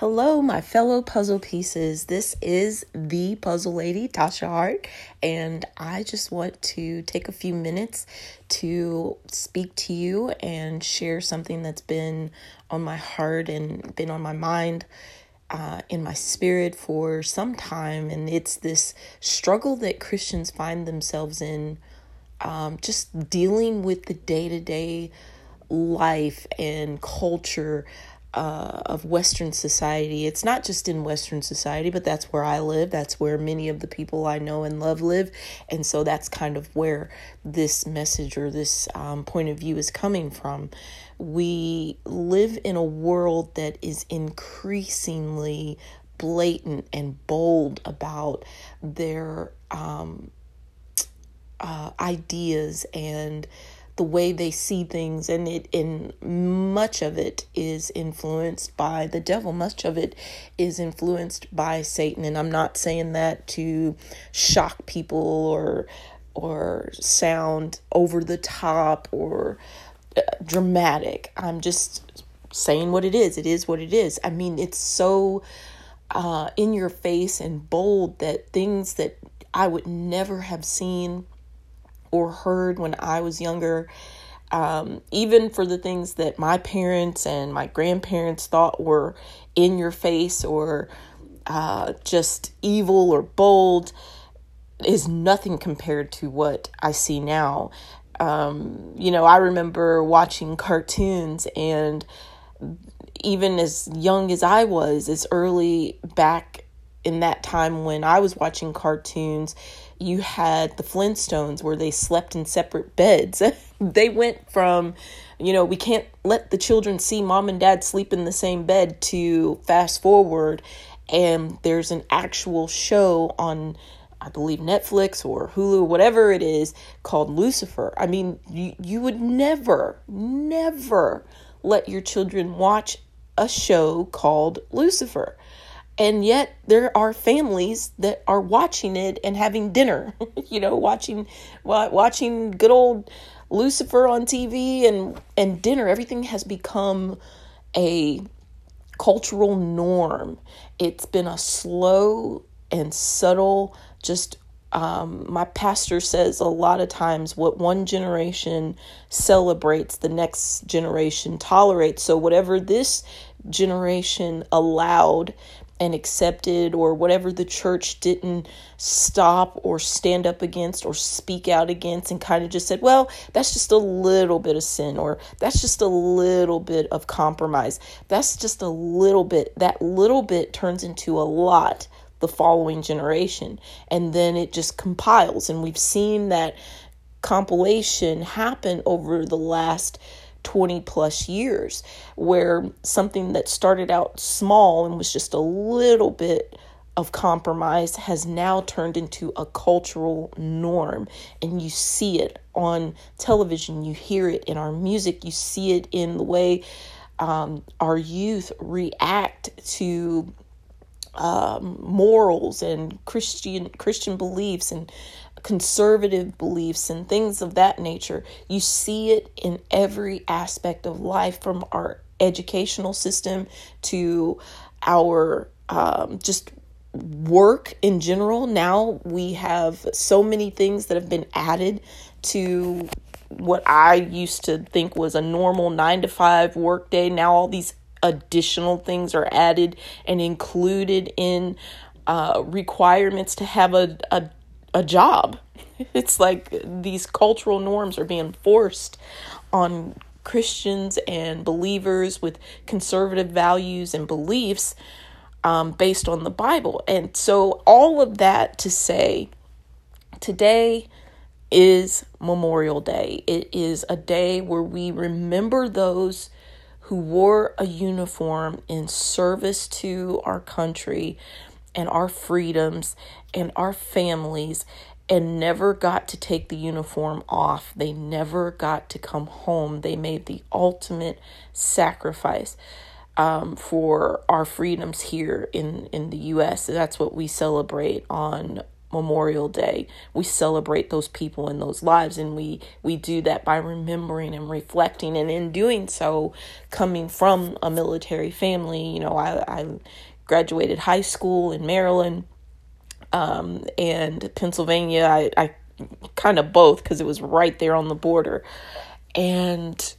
Hello, my fellow puzzle pieces. This is the puzzle lady, Tasha Hart, and I just want to take a few minutes to speak to you and share something that's been on my heart and been on my mind, uh, in my spirit for some time. And it's this struggle that Christians find themselves in, um, just dealing with the day to day life and culture uh, of Western society. It's not just in Western society, but that's where I live. That's where many of the people I know and love live. And so that's kind of where this message or this um, point of view is coming from. We live in a world that is increasingly blatant and bold about their um, uh, ideas and the way they see things and it in much of it is influenced by the devil. Much of it is influenced by satan. And i'm not saying that to shock people or or sound over the top or uh, dramatic. I'm just saying what it is. It is what it is. I mean it's so uh, in your face and bold that things that i would never have seen or heard when I was younger. Um, even for the things that my parents and my grandparents thought were in your face or uh, just evil or bold, is nothing compared to what I see now. Um, you know, I remember watching cartoons, and even as young as I was, as early back in that time when I was watching cartoons, you had the Flintstones where they slept in separate beds. they went from, you know, we can't let the children see mom and dad sleep in the same bed to fast forward and there's an actual show on I believe Netflix or Hulu, whatever it is, called Lucifer. I mean, you, you would never, never let your children watch a show called Lucifer and yet there are families that are watching it and having dinner you know watching watching good old lucifer on tv and and dinner everything has become a cultural norm it's been a slow and subtle just um, my pastor says a lot of times what one generation celebrates, the next generation tolerates. So, whatever this generation allowed and accepted or whatever the church didn't stop or stand up against or speak out against and kind of just said, well, that's just a little bit of sin or that's just a little bit of compromise. That's just a little bit. That little bit turns into a lot the following generation and then it just compiles and we've seen that compilation happen over the last 20 plus years, where something that started out small and was just a little bit of compromise has now turned into a cultural norm. And you see it on television, you hear it in our music, you see it in the way um, our youth react to um, morals and Christian Christian beliefs and conservative beliefs and things of that nature. You see it in every aspect of life from our educational system to our um, just work in general. Now we have so many things that have been added to what I used to think was a normal nine to five work day. Now all these additional things are added and included in uh, requirements to have a, a a job. It's like these cultural norms are being forced on Christians and believers with conservative values and beliefs um, based on the Bible. And so, all of that to say, today is Memorial Day. It is a day where we remember those who wore a uniform in service to our country and our freedoms and our families and never got to take the uniform off. They never got to come home. They made the ultimate sacrifice um, for our freedoms here in, in the U.S. That's what we celebrate on Memorial Day. We celebrate those people and those lives and we we do that by remembering and reflecting and in doing so coming from a military family, you know, I I graduated high school in Maryland um, and Pennsylvania. I, I kind of both because it was right there on the border. And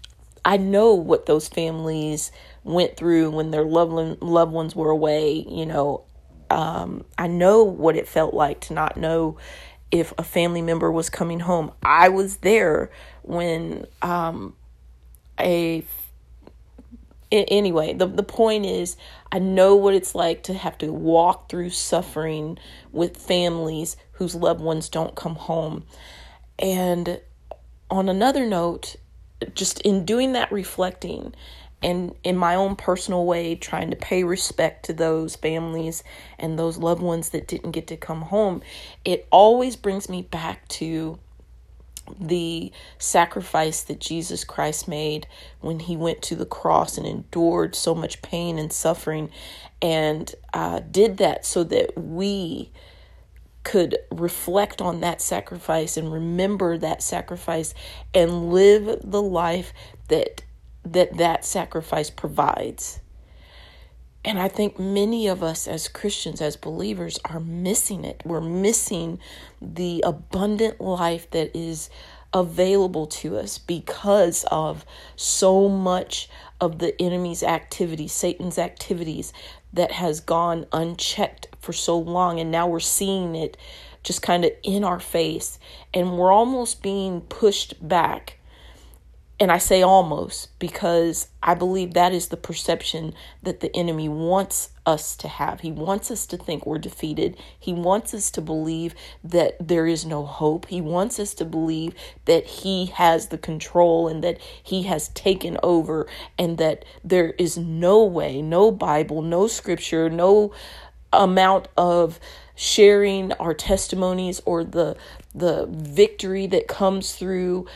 I know what those families went through when their loved, loved ones were away. You know, um, I know what it felt like to not know if a family member was coming home. I was there when um, a anyway, the, the point is, I know what it's like to have to walk through suffering with families whose loved ones don't come home. And on another note, just in doing that reflecting and in my own personal way, trying to pay respect to those families and those loved ones that didn't get to come home, it always brings me back to the sacrifice that Jesus Christ made when he went to the cross and endured so much pain and suffering and uh, did that so that we could reflect on that sacrifice and remember that sacrifice and live the life that that that sacrifice provides. And I think many of us as Christians, as believers, are missing it. We're missing the abundant life that is available to us because of so much of the enemy's activity, Satan's activities that has gone unchecked for so long. And now we're seeing it just kind of in our face. And we're almost being pushed back and I say almost because I believe that is the perception that the enemy wants us to have. He wants us to think we're defeated. He wants us to believe that there is no hope. He wants us to believe that he has the control and that he has taken over and that there is no way, no Bible, no scripture, no amount of sharing our testimonies or the the victory that comes through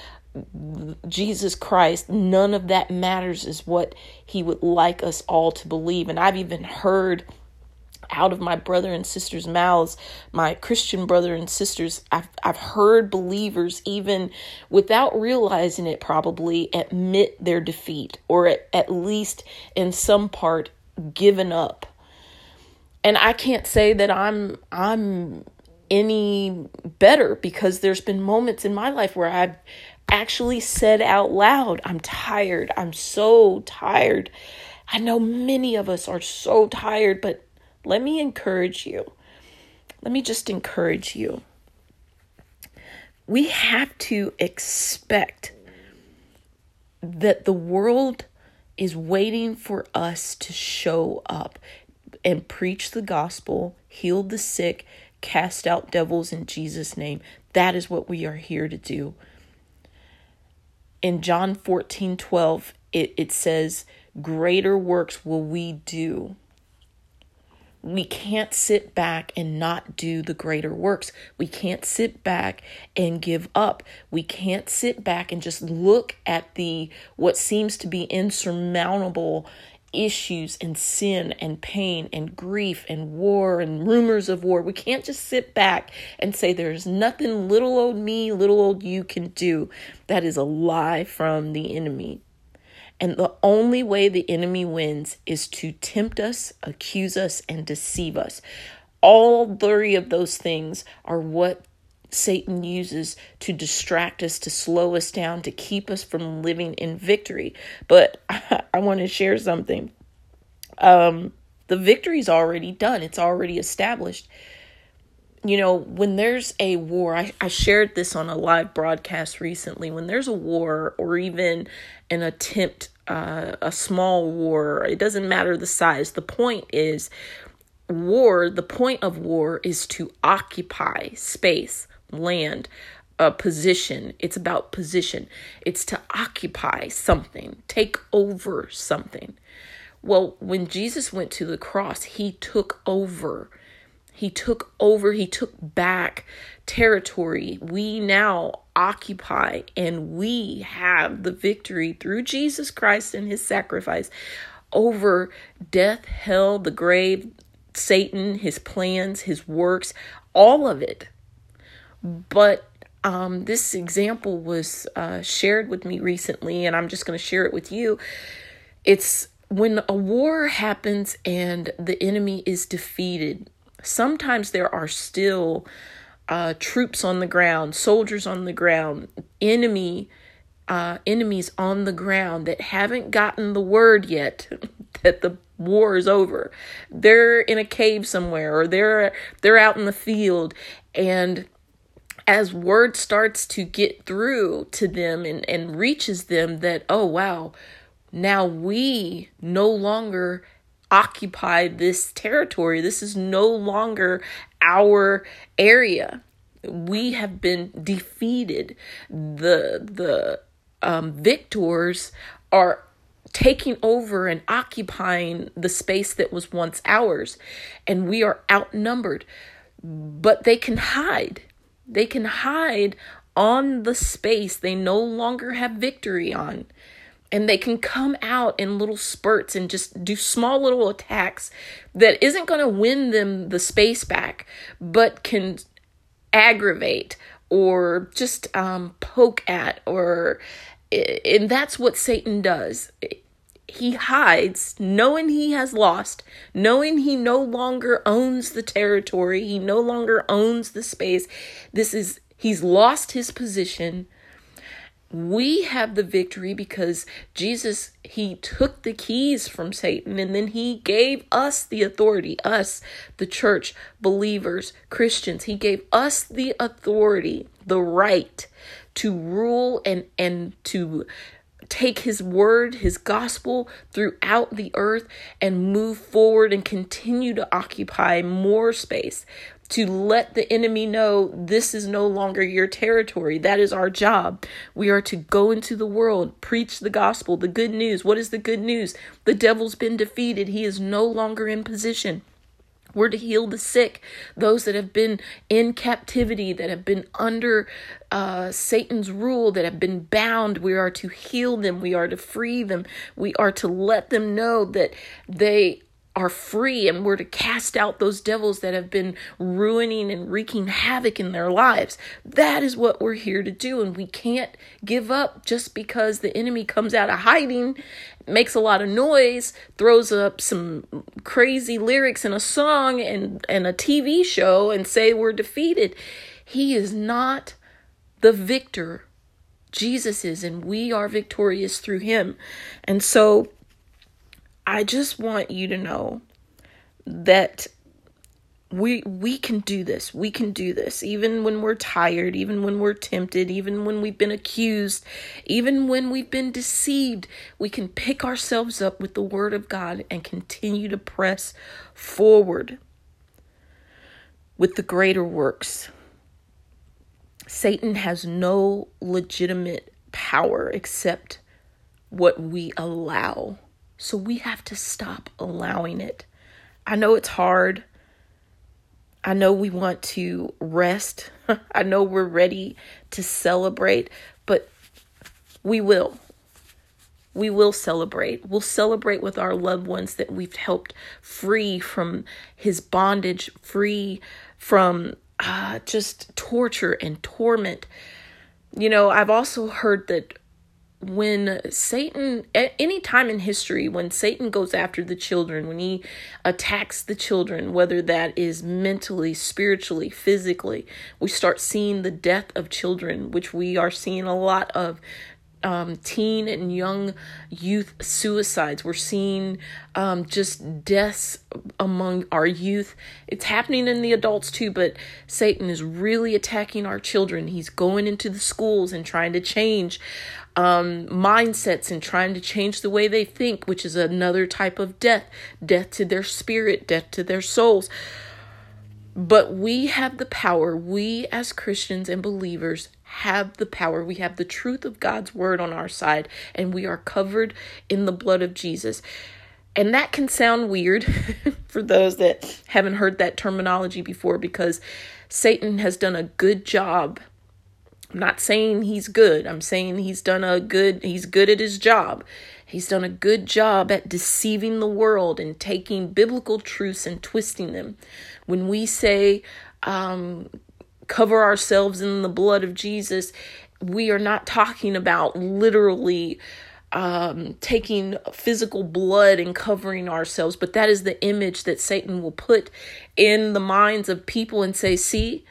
Jesus Christ, none of that matters, is what he would like us all to believe. And I've even heard out of my brother and sisters' mouths, my Christian brother and sisters, I've, I've heard believers, even without realizing it, probably admit their defeat or at, at least in some part given up. And I can't say that I'm I'm any better because there's been moments in my life where I've actually said out loud, I'm tired. I'm so tired. I know many of us are so tired, but let me encourage you. Let me just encourage you. We have to expect that the world is waiting for us to show up and preach the gospel, heal the sick, cast out devils in Jesus' name. That is what we are here to do in John 14 12, it, it says, Greater works will we do. We can't sit back and not do the greater works. We can't sit back and give up. We can't sit back and just look at the what seems to be insurmountable issues and sin and pain and grief and war and rumors of war. We can't just sit back and say there's nothing little old me, little old you can do. That is a lie from the enemy. And the only way the enemy wins is to tempt us, accuse us, and deceive us. All three of those things are what Satan uses to distract us, to slow us down, to keep us from living in victory. But I, I want to share something. Um, the victory's already done, it's already established. You know, when there's a war, I, I shared this on a live broadcast recently. When there's a war or even an attempt, uh, a small war, it doesn't matter the size. The point is, war, the point of war is to occupy space land, a position. It's about position. It's to occupy something, take over something. Well, when Jesus went to the cross, he took over. He took over, he took back territory. We now occupy and we have the victory through Jesus Christ and his sacrifice over death, hell, the grave, Satan, his plans, his works, all of it. But um, this example was uh, shared with me recently, and I'm just going to share it with you. It's when a war happens and the enemy is defeated, sometimes there are still uh, troops on the ground, soldiers on the ground, enemy uh, enemies on the ground that haven't gotten the word yet that the war is over. They're in a cave somewhere, or they're they're out in the field, and as word starts to get through to them and, and reaches them that, oh, wow, now we no longer occupy this territory. This is no longer our area. We have been defeated. The the um, victors are taking over and occupying the space that was once ours, and we are outnumbered. But they can hide they can hide on the space they no longer have victory on. And they can come out in little spurts and just do small little attacks that isn't going to win them the space back, but can aggravate or just um, poke at or and that's what satan does he hides, knowing he has lost, knowing he no longer owns the territory, he no longer owns the space. This is, he's lost his position. We have the victory because Jesus, he took the keys from Satan and then he gave us the authority, us, the church, believers, Christians. He gave us the authority, the right to rule and, and to take his word, his gospel throughout the earth and move forward and continue to occupy more space to let the enemy know this is no longer your territory. That is our job. We are to go into the world, preach the gospel, the good news. What is the good news? The devil's been defeated, he is no longer in position. We're to heal the sick, those that have been in captivity, that have been under uh, Satan's rule, that have been bound. We are to heal them. We are to free them. We are to let them know that they are free and we're to cast out those devils that have been ruining and wreaking havoc in their lives. That is what we're here to do. And we can't give up just because the enemy comes out of hiding, makes a lot of noise, throws up some crazy lyrics in a song and, and a TV show and say we're defeated. He is not the victor. Jesus is, and we are victorious through him. And so I just want you to know that we we can do this. We can do this even when we're tired, even when we're tempted, even when we've been accused, even when we've been deceived. We can pick ourselves up with the word of God and continue to press forward with the greater works. Satan has no legitimate power except what we allow so we have to stop allowing it. I know it's hard. I know we want to rest. I know we're ready to celebrate, but we will. We will celebrate. We'll celebrate with our loved ones that we've helped free from his bondage, free from uh, just torture and torment. You know, I've also heard that when Satan, at any time in history, when Satan goes after the children, when he attacks the children, whether that is mentally, spiritually, physically, we start seeing the death of children, which we are seeing a lot of um, teen and young youth suicides. We're seeing um, just deaths among our youth. It's happening in the adults too, but Satan is really attacking our children. He's going into the schools and trying to change um, mindsets and trying to change the way they think, which is another type of death death to their spirit, death to their souls. But we have the power, we as Christians and believers have the power. We have the truth of God's word on our side, and we are covered in the blood of Jesus. And that can sound weird for those that haven't heard that terminology before because Satan has done a good job. I'm not saying he's good. I'm saying he's done a good he's good at his job. He's done a good job at deceiving the world and taking biblical truths and twisting them. When we say um, cover ourselves in the blood of Jesus, we are not talking about literally um, taking physical blood and covering ourselves, but that is the image that Satan will put in the minds of people and say, see,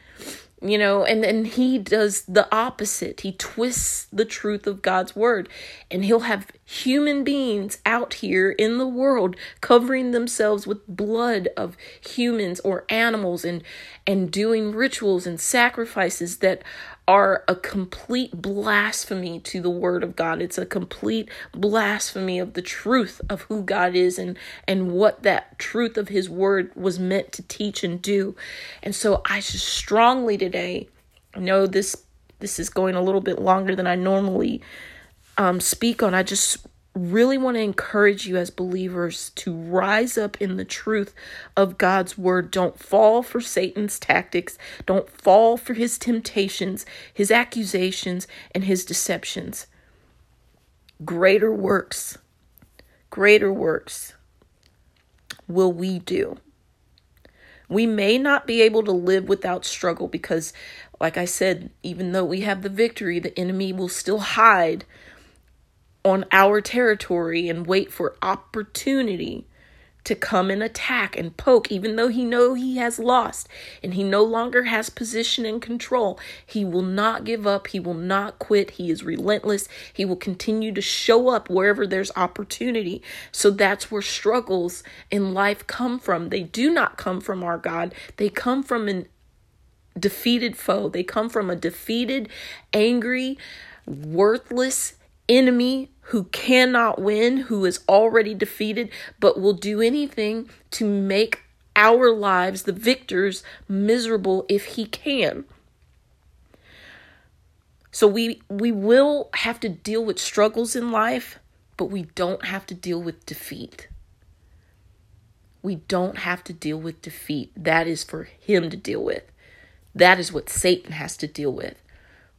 you know and then he does the opposite. He twists the truth of god's word and he'll have human beings out here in the world covering themselves with blood of humans or animals and and doing rituals and sacrifices that are a complete blasphemy to the word of God. It's a complete blasphemy of the truth of who God is and and what that truth of his word was meant to teach and do. And so I just strongly today I know this this is going a little bit longer than I normally um, speak on. I just really want to encourage you as believers to rise up in the truth of God's word. Don't fall for Satan's tactics. Don't fall for his temptations, his accusations, and his deceptions. Greater works, greater works will we do. We may not be able to live without struggle because, like I said, even though we have the victory, the enemy will still hide on our territory and wait for opportunity to come and attack and poke even though he know he has lost and he no longer has position and control he will not give up. He will not quit. He is relentless. He will continue to show up wherever there's opportunity. So that's where struggles in life come from. They do not come from our god. They come from an defeated foe. They come from a defeated angry worthless enemy who cannot win, who is already defeated, but will do anything to make our lives, the victors, miserable if he can. So we we will have to deal with struggles in life, but we don't have to deal with defeat. We don't have to deal with defeat. That is for him to deal with. That is what Satan has to deal with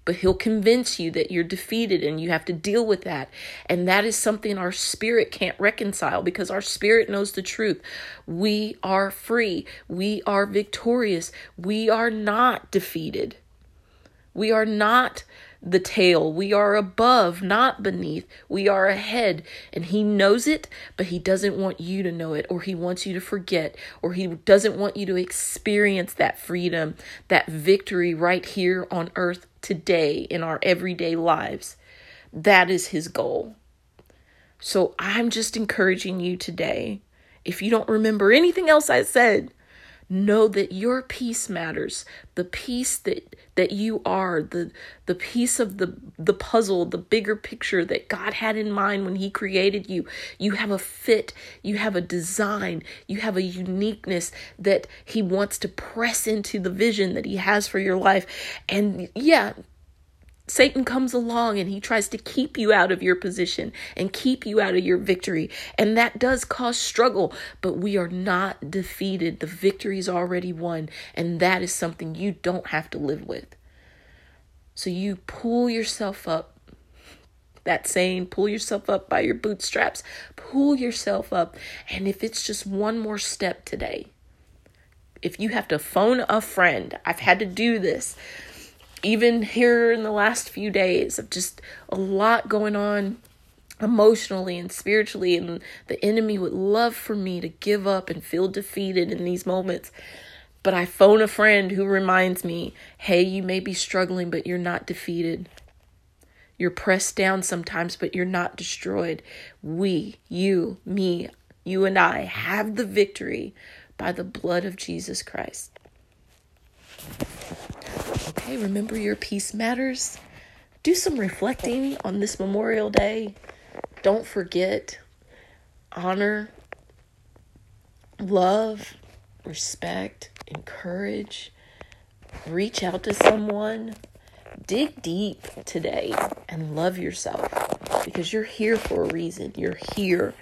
but he'll convince you that you're defeated and you have to deal with that. And that is something our spirit can't reconcile because our spirit knows the truth. We are free, we are victorious, we are not defeated. We are not the tail. We are above, not beneath. We are ahead. And He knows it, but He doesn't want you to know it, or He wants you to forget, or He doesn't want you to experience that freedom, that victory right here on earth today in our everyday lives. That is His goal. So I'm just encouraging you today. If you don't remember anything else I said, know that your peace matters. The peace that that you are the the piece of the the puzzle the bigger picture that God had in mind when he created you. You have a fit. You have a design. You have a uniqueness that he wants to press into the vision that he has for your life. And yeah Satan comes along and he tries to keep you out of your position and keep you out of your victory. And that does cause struggle, but we are not defeated. The victory is already won, and that is something you don't have to live with. So you pull yourself up. That saying, pull yourself up by your bootstraps. Pull yourself up. And if it's just one more step today, if you have to phone a friend, I've had to do this even here in the last few days of just a lot going on emotionally and spiritually and the enemy would love for me to give up and feel defeated in these moments. But i phone a friend who reminds me hey you may be struggling but you're not defeated. You're pressed down sometimes but you're not destroyed. We you me you and i have the victory by the blood of jesus christ Okay, remember your peace matters. Do some reflecting on this Memorial Day. Don't forget, honor, love, respect, encourage, reach out to someone. Dig deep today and love yourself because you're here for a reason. You're here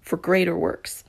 for greater works.